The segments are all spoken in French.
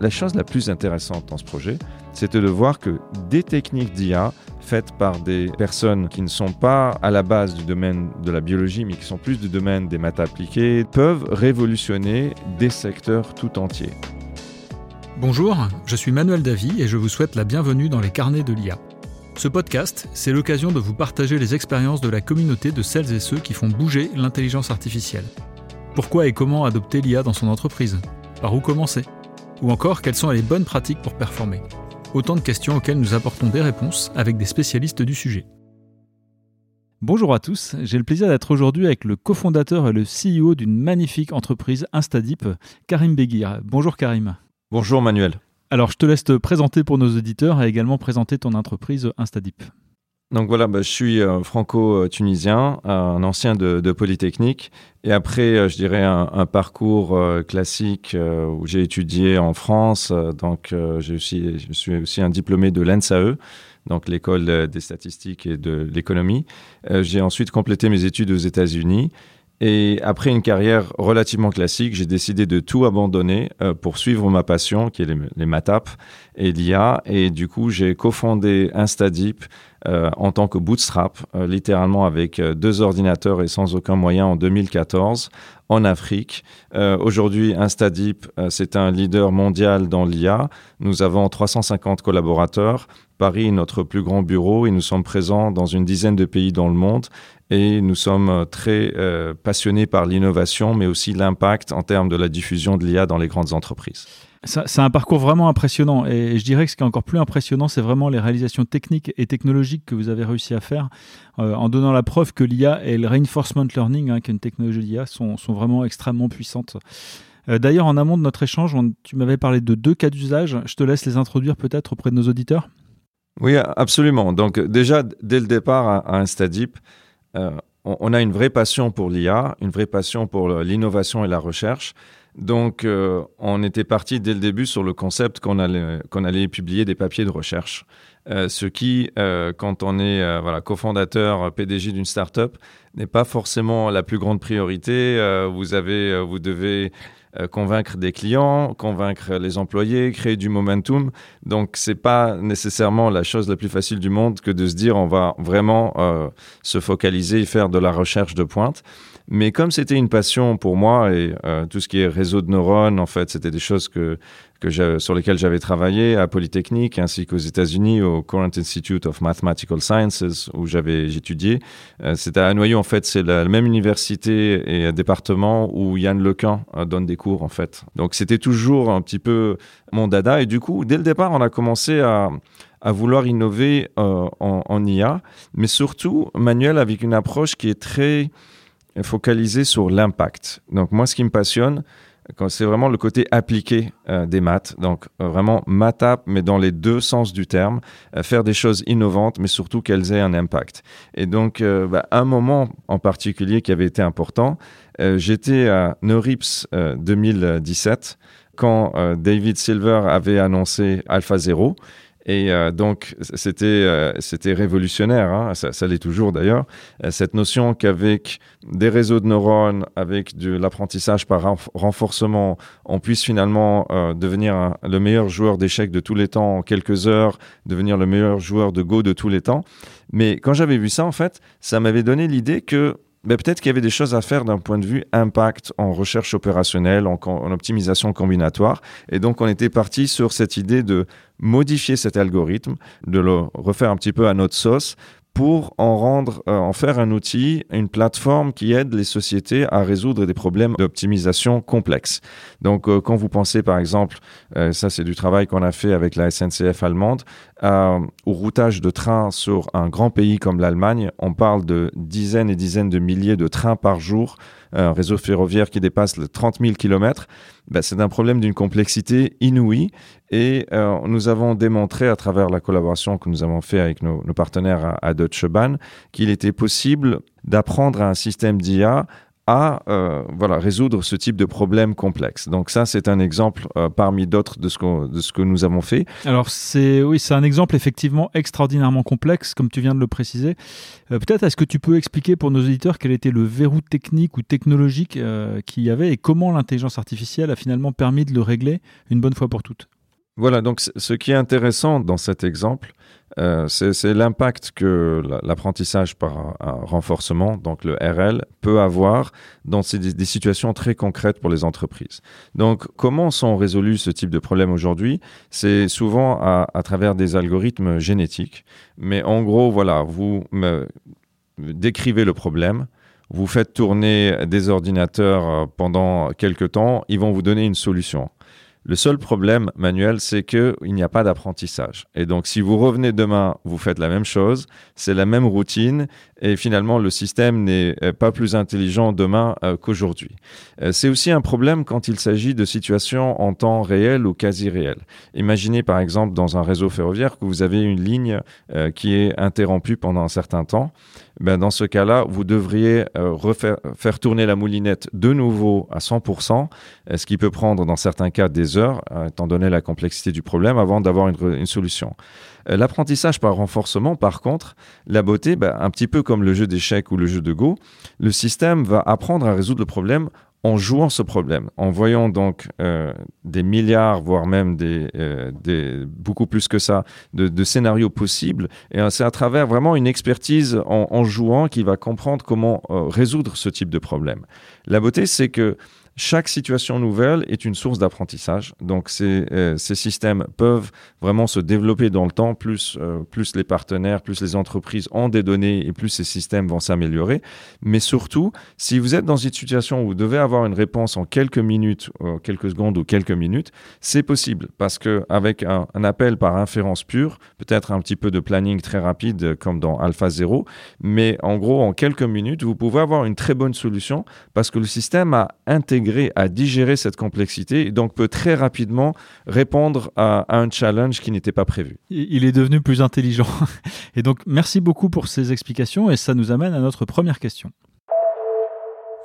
la chose la plus intéressante dans ce projet, c'était de voir que des techniques d'IA faites par des personnes qui ne sont pas à la base du domaine de la biologie, mais qui sont plus du domaine des maths appliquées, peuvent révolutionner des secteurs tout entiers. Bonjour, je suis Manuel Davy et je vous souhaite la bienvenue dans les carnets de l'IA. Ce podcast, c'est l'occasion de vous partager les expériences de la communauté de celles et ceux qui font bouger l'intelligence artificielle. Pourquoi et comment adopter l'IA dans son entreprise? Par où commencer? Ou encore, quelles sont les bonnes pratiques pour performer? Autant de questions auxquelles nous apportons des réponses avec des spécialistes du sujet. Bonjour à tous, j'ai le plaisir d'être aujourd'hui avec le cofondateur et le CEO d'une magnifique entreprise Instadip, Karim Beguir. Bonjour Karim. Bonjour Manuel. Alors je te laisse te présenter pour nos auditeurs et également présenter ton entreprise Instadip. Donc voilà, bah, je suis euh, franco-tunisien, un ancien de, Polytechnique. Et après, euh, je dirais un, parcours euh, classique où j'ai étudié en France. donc je suis aussi un diplômé de l'ENSAE, donc l'école des statistiques et de l'économie. j'ai ensuite complété mes études aux États-Unis. Et après une carrière relativement classique, j'ai décidé de tout abandonner pour suivre ma passion, qui est les, les MATAP et l'IA. Et du coup, j'ai cofondé Instadip, euh, en tant que bootstrap, euh, littéralement avec euh, deux ordinateurs et sans aucun moyen en 2014 en Afrique. Aujourd'hui, Instadip, c'est un leader mondial dans l'IA. Nous avons 350 collaborateurs. Paris est notre plus grand bureau et nous sommes présents dans une dizaine de pays dans le monde et nous sommes très passionnés par l'innovation, mais aussi l'impact en termes de la diffusion de l'IA dans les grandes entreprises. C'est un parcours vraiment impressionnant et je dirais que ce qui est encore plus impressionnant, c'est vraiment les réalisations techniques et technologiques que vous avez réussi à faire euh, en donnant la preuve que l'IA et le reinforcement learning, hein, qui est une technologie d'IA, sont, sont, vraiment extrêmement puissantes. Euh, d'ailleurs, en amont de notre échange, tu m'avais parlé de deux cas d'usage. Je te laisse les introduire peut-être auprès de nos auditeurs. Oui, absolument. Donc déjà, dès le départ à, Instadip, euh, on, a une vraie passion pour l'IA, une vraie passion pour l'innovation et la recherche. Donc, euh, on était parti dès le début sur le concept qu'on allait, publier des papiers de recherche. Euh, ce qui, quand on est voilà, cofondateur, PDG d'une startup, n'est pas forcément la plus grande priorité. vous, avez, vous devez convaincre des clients, convaincre les employés, créer du momentum. Donc, c'est pas nécessairement la chose la plus facile du monde que de se dire on va vraiment se focaliser et faire de la recherche de pointe. Mais comme c'était une passion pour moi et euh, tout ce qui est réseau de neurones, en fait, c'était des choses que, sur lesquelles j'avais travaillé à Polytechnique ainsi qu'aux États-Unis au Current Institute of Mathematical Sciences où j'avais étudié. Euh, c'était à Noyau, en fait, c'est la, même université et département où Yann Lequin euh, donne des cours, en fait. Donc c'était toujours un petit peu mon dada. Et du coup, dès le départ, on a commencé à vouloir innover en, en, IA, mais surtout, Manuel, avec une approche qui est très focalisé sur l'impact. Donc moi, ce qui me passionne, c'est vraiment le côté appliqué euh, des maths. Donc euh, vraiment maths, mais dans les deux sens du terme, euh, faire des choses innovantes, mais surtout qu'elles aient un impact. Et donc bah, un moment en particulier qui avait été important, j'étais à Neurips 2017 quand David Silver avait annoncé AlphaZero. Et euh, donc, c'était euh, c'était révolutionnaire, hein, ça, l'est toujours d'ailleurs, euh, cette notion qu'avec des réseaux de neurones, avec de l'apprentissage par renforcement, on puisse finalement devenir le meilleur joueur d'échecs de tous les temps en quelques heures, devenir le meilleur joueur de Go de tous les temps. Mais quand j'avais vu ça, en fait, ça m'avait donné l'idée que ben, peut-être qu'il y avait des choses à faire d'un point de vue impact en recherche opérationnelle, en, en, optimisation combinatoire. Et donc, on était parti sur cette idée de modifier cet algorithme, de le refaire un petit peu à notre sauce pour en rendre, euh, en faire un outil, une plateforme qui aide les sociétés à résoudre des problèmes d'optimisation complexes. Donc, euh, quand vous pensez, par exemple, euh, ça c'est du travail qu'on a fait avec la SNCF allemande, au routage de trains sur un grand pays comme l'Allemagne, on parle de dizaines et dizaines de milliers de trains par jour un réseau ferroviaire qui dépasse les 30 000 km, c'est un problème d'une complexité inouïe. Et euh, nous avons démontré à travers la collaboration que nous avons fait avec nos, partenaires à, Deutsche Bahn qu'il était possible d'apprendre à un système d'IA à euh, voilà, résoudre ce type de problème complexe. Donc ça, c'est un exemple euh, parmi d'autres de, ce de ce que nous avons fait. Alors c'est oui, c'est un exemple effectivement extraordinairement complexe, comme tu viens de le préciser. Euh, peut-être est-ce que tu peux expliquer pour nos auditeurs quel était le verrou technique ou technologique qu'il y avait et comment l'intelligence artificielle a finalement permis de le régler une bonne fois pour toutes? Voilà, donc ce qui est intéressant dans cet exemple, euh, c'est l'impact que l'apprentissage par renforcement, donc le RL, peut avoir dans des, situations très concrètes pour les entreprises. Donc, comment sont résolus ce type de problème aujourd'hui? C'est souvent à, à, travers des algorithmes génétiques. Mais en gros, voilà, vous me décrivez le problème, vous faites tourner des ordinateurs euh, pendant quelques temps, ils vont vous donner une solution. Le seul problème, Manuel, c'est qu'il n'y a pas d'apprentissage. Et donc, si vous revenez demain, vous faites la même chose, c'est la même routine, et finalement, le système n'est euh, pas plus intelligent demain euh, qu'aujourd'hui. Euh, c'est aussi un problème quand il s'agit de situations en temps réel ou quasi réel. Imaginez, par exemple, dans un réseau ferroviaire que vous avez une ligne qui est interrompue pendant un certain temps. Ben, dans ce cas-là, vous devriez refaire, faire tourner la moulinette de nouveau à 100%, ce qui peut prendre dans certains cas des heures, étant donné la complexité du problème, avant d'avoir une, une solution. Euh, l'apprentissage par renforcement, par contre, la beauté, bah, un petit peu comme le jeu d'échecs ou le jeu de Go, le système va apprendre à résoudre le problème en jouant ce problème, en voyant donc euh, des milliards, voire même euh, des, beaucoup plus que ça, de, scénarios possibles. Et c'est à travers vraiment une expertise en, en jouant qu'il va comprendre comment résoudre ce type de problème. La beauté, c'est que chaque situation nouvelle est une source d'apprentissage. Donc ces, euh, systèmes peuvent vraiment se développer dans le temps, plus, euh, plus les partenaires, plus les entreprises ont des données et plus ces systèmes vont s'améliorer. Mais surtout, si vous êtes dans une situation où vous devez avoir une réponse en quelques minutes, euh, quelques secondes ou quelques minutes, c'est possible parce que avec un, appel par inférence pure, peut-être un petit peu de planning très rapide comme dans Alpha 0, mais en gros en quelques minutes, vous pouvez avoir une très bonne solution parce que le système a intégré à digérer cette complexité et donc peut très rapidement répondre à, un challenge qui n'était pas prévu. Il est devenu plus intelligent. Et donc merci beaucoup pour ces explications et ça nous amène à notre première question.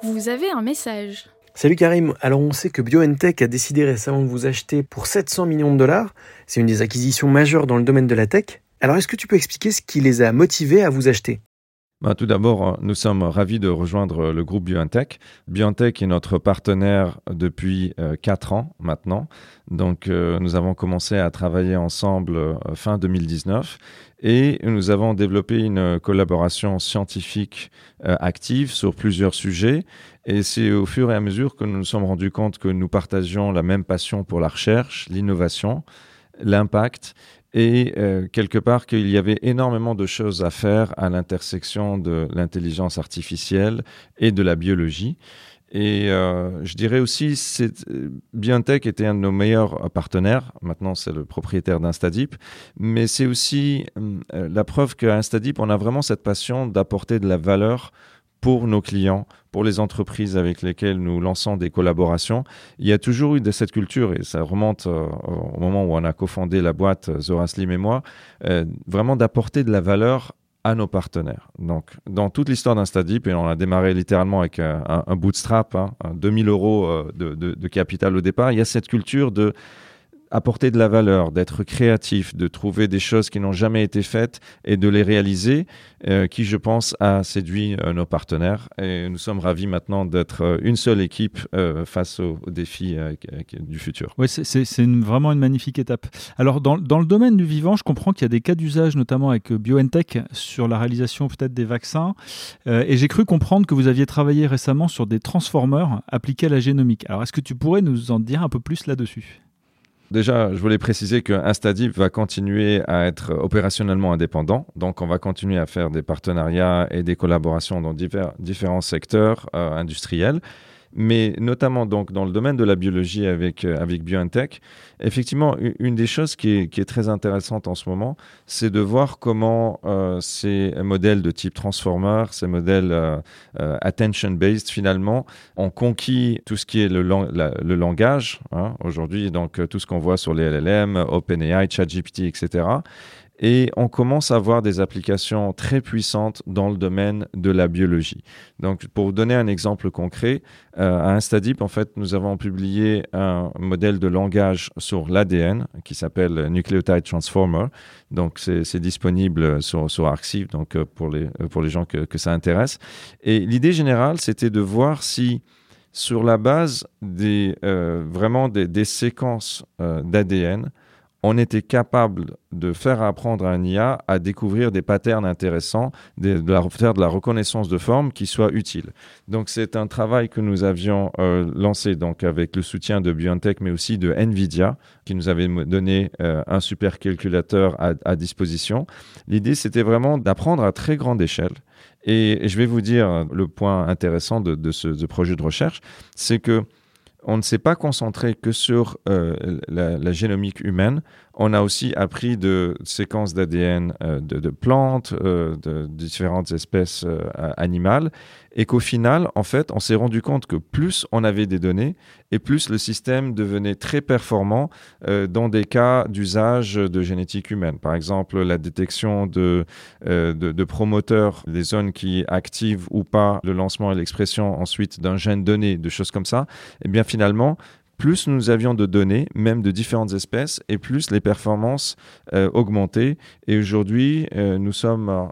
Vous avez un message. Salut Karim, alors on sait que BioNTech a décidé récemment de vous acheter pour 700 millions de dollars. C'est une des acquisitions majeures dans le domaine de la tech. Alors est-ce que tu peux expliquer ce qui les a motivés à vous acheter? Bah, tout d'abord, euh, nous sommes ravis de rejoindre le groupe BioNTech. BioNTech est notre partenaire depuis euh, quatre ans maintenant. Donc, euh, nous avons commencé à travailler ensemble fin 2019 et nous avons développé une collaboration scientifique active sur plusieurs sujets. Et c'est au fur et à mesure que nous nous sommes rendus compte que nous partagions la même passion pour la recherche, l'innovation, l'impact et euh, quelque part qu'il y avait énormément de choses à faire à l'intersection de l'intelligence artificielle et de la biologie. Et euh, je dirais aussi, euh, BioNTech était un de nos meilleurs partenaires. Maintenant, c'est le propriétaire d'Instadip. Mais c'est aussi la preuve qu'à Instadip, on a vraiment cette passion d'apporter de la valeur pour nos clients, pour les entreprises avec lesquelles nous lançons des collaborations. Il y a toujours eu de cette culture, et ça remonte euh, au moment où on a cofondé la boîte, euh, Zora Slim et moi, euh, vraiment d'apporter de la valeur à nos partenaires. Donc, dans toute l'histoire d'Instadip, et on a démarré littéralement avec un, bootstrap, hein, 2000 euros de, de, capital au départ, il y a cette culture de apporter de la valeur, d'être créatif, de trouver des choses qui n'ont jamais été faites et de les réaliser, euh, qui, je pense, a séduit euh, nos partenaires. Et nous sommes ravis maintenant d'être euh, une seule équipe face aux, défis du futur. Oui, c'est vraiment une magnifique étape. Alors, dans, le domaine du vivant, je comprends qu'il y a des cas d'usage, notamment avec BioNTech, sur la réalisation peut-être des vaccins. et j'ai cru comprendre que vous aviez travaillé récemment sur des transformers appliqués à la génomique. Alors, est-ce que tu pourrais nous en dire un peu plus là-dessus? Déjà, je voulais préciser que Instadip va continuer à être opérationnellement indépendant. Donc, on va continuer à faire des partenariats et des collaborations dans divers, différents secteurs euh, industriels mais notamment donc dans le domaine de la biologie avec, euh, avec BioNTech, effectivement, une des choses qui est, très intéressante en ce moment, c'est de voir comment euh, ces modèles de type transformer, ces modèles euh, attention-based finalement, ont conquis tout ce qui est le, le langage hein, aujourd'hui, donc tout ce qu'on voit sur les LLM, OpenAI, ChatGPT, etc et on commence à avoir des applications très puissantes dans le domaine de la biologie. Donc, pour vous donner un exemple concret, euh, à Instadeep, en fait, nous avons publié un modèle de langage sur l'ADN qui s'appelle Nucleotide Transformer. Donc, c'est disponible sur, sur Arxiv, donc euh, pour les, pour les gens que, ça intéresse. Et l'idée générale, c'était de voir si sur la base des, euh, vraiment des, séquences euh, d'ADN, on était capable de faire apprendre un IA à découvrir des patterns intéressants, de, faire de la reconnaissance de forme qui soit utile. Donc c'est un travail que nous avions euh, lancé donc avec le soutien de BioNTech, mais aussi de Nvidia, qui nous avait donné euh, un supercalculateur à, à disposition. L'idée c'était vraiment d'apprendre à très grande échelle. Et, je vais vous dire le point intéressant de ce projet de recherche, c'est que on ne s'est pas concentré que sur euh, la, génomique humaine. On a aussi appris de séquences d'ADN euh, de, plantes, euh, de, différentes espèces animales, et qu'au final, en fait, on s'est rendu compte que plus on avait des données, et plus le système devenait très performant dans des cas d'usage de génétique humaine. Par exemple, la détection de, de, promoteurs, des zones qui activent ou pas le lancement et l'expression ensuite d'un gène donné, de choses comme ça. Eh bien, finalement, plus nous avions de données, même de différentes espèces, et plus les performances euh, augmentaient. Et aujourd'hui, euh, nous sommes à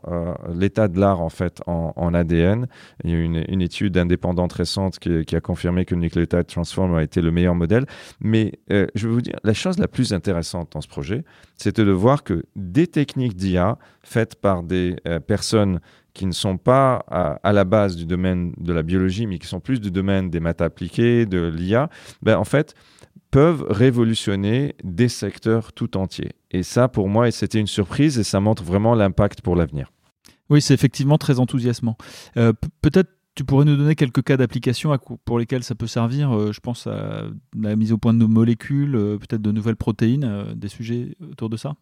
l'état de l'art en fait en, ADN. Il y a une, une étude indépendante récente qui, a confirmé que le Nucleotide Transform a été le meilleur modèle. Mais euh, je vais vous dire, la chose la plus intéressante dans ce projet, c'était de voir que des techniques d'IA faites par des personnes qui ne sont pas à, la base du domaine de la biologie, mais qui sont plus du domaine des maths appliquées, de l'IA, ben, en fait, peuvent révolutionner des secteurs tout entiers. Et ça, pour moi, c'était une surprise et ça montre vraiment l'impact pour l'avenir. Oui, c'est effectivement très enthousiasmant. Euh, peut-être tu pourrais nous donner quelques cas d'application pour lesquels ça peut servir euh, Je pense à la mise au point de nos molécules, euh, peut-être de nouvelles protéines, des sujets autour de ça?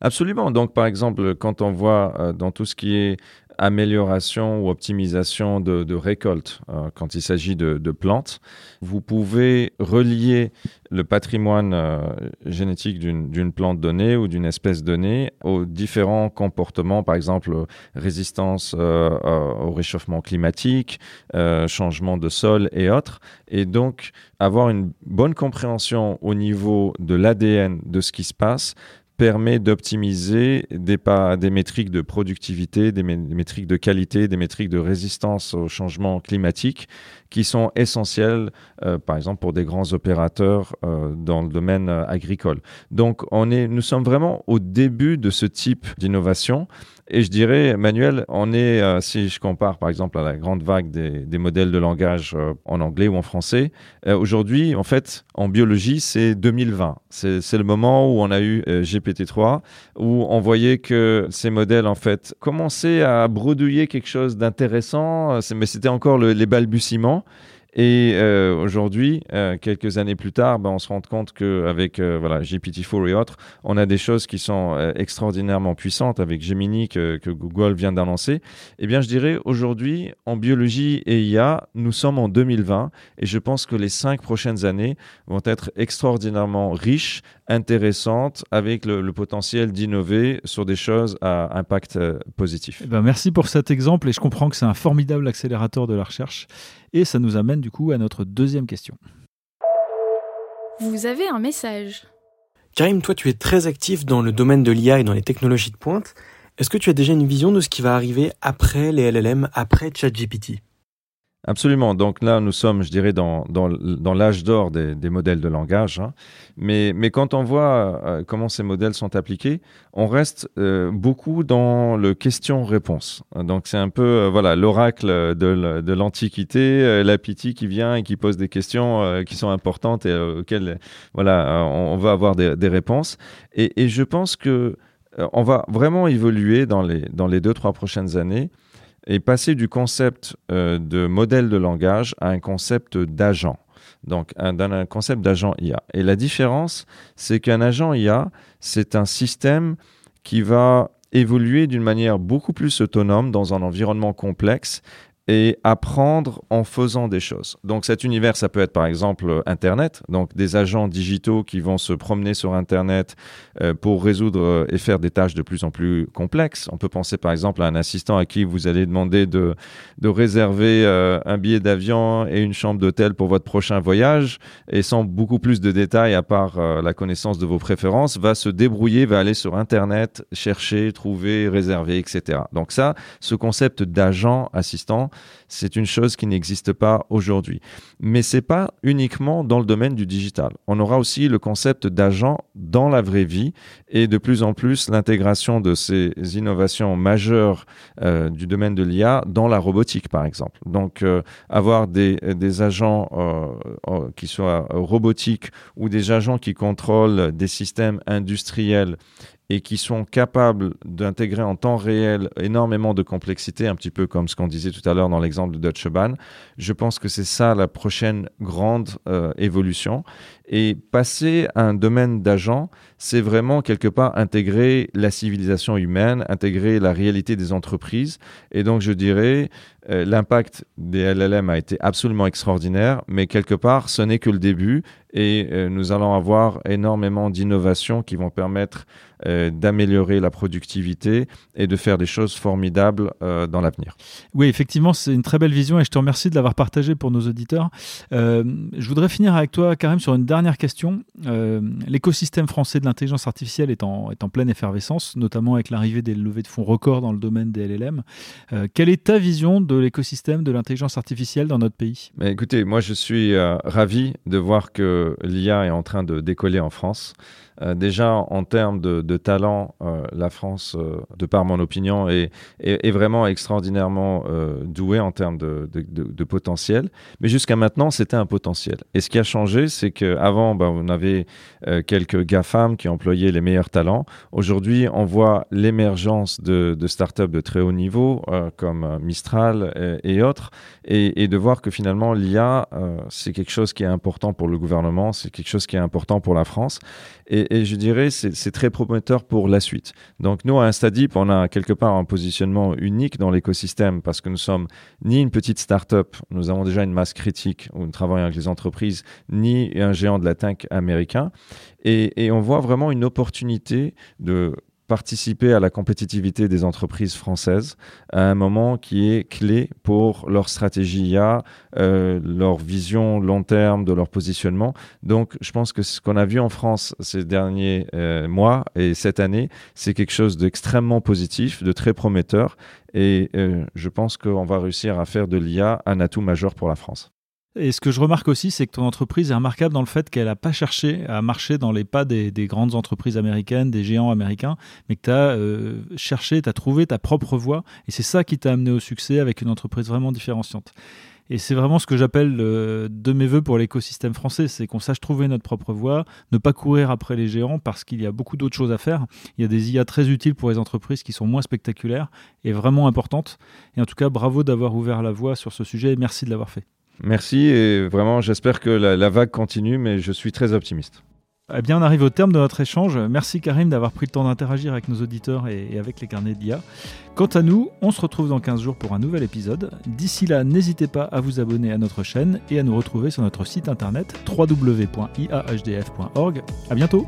Absolument. Donc, par exemple, quand on voit dans tout ce qui est amélioration ou optimisation de, récolte euh, quand il s'agit de, de, plantes. Vous pouvez relier le patrimoine euh, génétique d'une plante donnée ou d'une espèce donnée aux différents comportements, par exemple résistance euh, au réchauffement climatique, changement de sol et autres. Et donc, avoir une bonne compréhension au niveau de l'ADN de ce qui se passe permet d'optimiser des, métriques de productivité, des, métriques de qualité, des métriques de résistance au changement climatique qui sont essentielles, euh, par exemple, pour des grands opérateurs euh, dans le domaine euh, agricole. Donc, on est, nous sommes vraiment au début de ce type d'innovation. Et je dirais, Manuel, on est, euh, si je compare par exemple à la grande vague des, modèles de langage euh, en anglais ou en français, euh, aujourd'hui, en fait, en biologie, c'est 2020. C'est le moment où on a eu GPT-3, où on voyait que ces modèles, en fait, commençaient à bredouiller quelque chose d'intéressant, mais c'était encore le, les balbutiements. Et euh, aujourd'hui, euh, quelques années plus tard, ben, on se rend compte qu'avec euh, voilà, GPT-4 et autres, on a des choses qui sont euh, extraordinairement puissantes avec Gemini que, Google vient d'annoncer. Eh bien, je dirais aujourd'hui, en biologie et IA, nous sommes en 2020 et je pense que les cinq prochaines années vont être extraordinairement riches, intéressantes, avec le, le potentiel d'innover sur des choses à impact positif. Eh ben, merci pour cet exemple et je comprends que c'est un formidable accélérateur de la recherche. Et ça nous amène du coup à notre deuxième question. Vous avez un message. Karim, toi tu es très actif dans le domaine de l'IA et dans les technologies de pointe. Est-ce que tu as déjà une vision de ce qui va arriver après les LLM, après ChatGPT Absolument. Donc là, nous sommes, je dirais, dans, dans, dans l'âge d'or des, des, modèles de langage. Hein. Mais, mais quand on voit euh, comment ces modèles sont appliqués, on reste euh, beaucoup dans le question-réponse. Donc c'est un peu euh, voilà l'oracle de, de l'Antiquité, la pitié qui vient et qui pose des questions qui sont importantes et auxquelles voilà, on, on va avoir des, des réponses. Et, et, je pense que on va vraiment évoluer dans les, dans les deux, trois prochaines années et passer du concept euh, de modèle de langage à un concept d'agent. Donc, un, un concept d'agent IA. Et la différence, c'est qu'un agent IA, c'est un système qui va évoluer d'une manière beaucoup plus autonome dans un environnement complexe et apprendre en faisant des choses. Donc cet univers, ça peut être par exemple Internet, donc des agents digitaux qui vont se promener sur Internet euh, pour résoudre euh, et faire des tâches de plus en plus complexes. On peut penser par exemple à un assistant à qui vous allez demander de, de réserver euh, un billet d'avion et une chambre d'hôtel pour votre prochain voyage et sans beaucoup plus de détails à part la connaissance de vos préférences, va se débrouiller, va aller sur Internet, chercher, trouver, réserver, etc. Donc ça, ce concept d'agent assistant, c'est une chose qui n'existe pas aujourd'hui. Mais c'est pas uniquement dans le domaine du digital. On aura aussi le concept d'agent dans la vraie vie et de plus en plus l'intégration de ces innovations majeures euh, du domaine de l'IA dans la robotique, par exemple. Donc, euh, avoir des, agents euh, qui soient robotiques ou des agents qui contrôlent des systèmes industriels et qui sont capables d'intégrer en temps réel énormément de complexité, un petit peu comme ce qu'on disait tout à l'heure dans l'exemple de Deutsche Bahn. Je pense que c'est ça la prochaine grande euh, évolution. Et passer à un domaine d'agent, c'est vraiment quelque part intégrer la civilisation humaine, intégrer la réalité des entreprises. Et donc, je dirais, euh, l'impact des LLM a été absolument extraordinaire, mais quelque part, ce n'est que le début. Et euh, nous allons avoir énormément d'innovations qui vont permettre euh, d'améliorer la productivité et de faire des choses formidables dans l'avenir. Oui, effectivement, c'est une très belle vision et je te remercie de l'avoir partagée pour nos auditeurs. je voudrais finir avec toi, Karim, sur une dernière question. Euh, l'écosystème français de l'intelligence artificielle est en, est en, pleine effervescence, notamment avec l'arrivée des levées de fonds records dans le domaine des LLM. Euh, quelle est ta vision de l'écosystème de l'intelligence artificielle dans notre pays? Mais Écoutez, moi je suis euh, ravi de voir que l'IA est en train de décoller en France. Euh, déjà, en termes de, talent, euh, la France, euh, de par mon opinion, est, vraiment extraordinairement douée en termes de, de potentiel. Mais jusqu'à maintenant, c'était un potentiel. Et ce qui a changé, c'est qu'avant, ben, on avait quelques GAFAM qui employaient les meilleurs talents. Aujourd'hui, on voit l'émergence de, startups de très haut niveau, comme Mistral et, autres, et, de voir que finalement, l'IA, c'est quelque chose qui est important pour le gouvernement, c'est quelque chose qui est important pour la France. Et, je dirais, c'est très pour la suite. Donc nous, à Instadip, on a quelque part un positionnement unique dans l'écosystème parce que nous sommes ni une petite start-up, nous avons déjà une masse critique où nous travaillons avec les entreprises, ni un géant de la tech américain. Et on voit vraiment une opportunité de participer à la compétitivité des entreprises françaises à un moment qui est clé pour leur stratégie IA, euh, leur vision long terme de leur positionnement. Donc, je pense que ce qu'on a vu en France ces derniers euh, mois et cette année, c'est quelque chose d'extrêmement positif, de très prometteur. Et euh, je pense qu'on va réussir à faire de l'IA un atout majeur pour la France. Et ce que je remarque aussi, c'est que ton entreprise est remarquable dans le fait qu'elle n'a pas cherché à marcher dans les pas des, grandes entreprises américaines, des géants américains, mais que tu as euh, cherché, tu as trouvé ta propre voie. Et c'est ça qui t'a amené au succès avec une entreprise vraiment différenciante. Et c'est vraiment ce que j'appelle euh, de mes voeux pour l'écosystème français, c'est qu'on sache trouver notre propre voie, ne pas courir après les géants parce qu'il y a beaucoup d'autres choses à faire. Il y a des IA très utiles pour les entreprises qui sont moins spectaculaires et vraiment importantes. Et en tout cas, bravo d'avoir ouvert la voie sur ce sujet et merci de l'avoir fait. Merci et vraiment j'espère que la, vague continue, mais je suis très optimiste. Eh bien, on arrive au terme de notre échange. Merci Karim d'avoir pris le temps d'interagir avec nos auditeurs et, avec les carnets d'IA. Quant à nous, on se retrouve dans 15 jours pour un nouvel épisode. D'ici là, n'hésitez pas à vous abonner à notre chaîne et à nous retrouver sur notre site internet www.iahdf.org. À bientôt!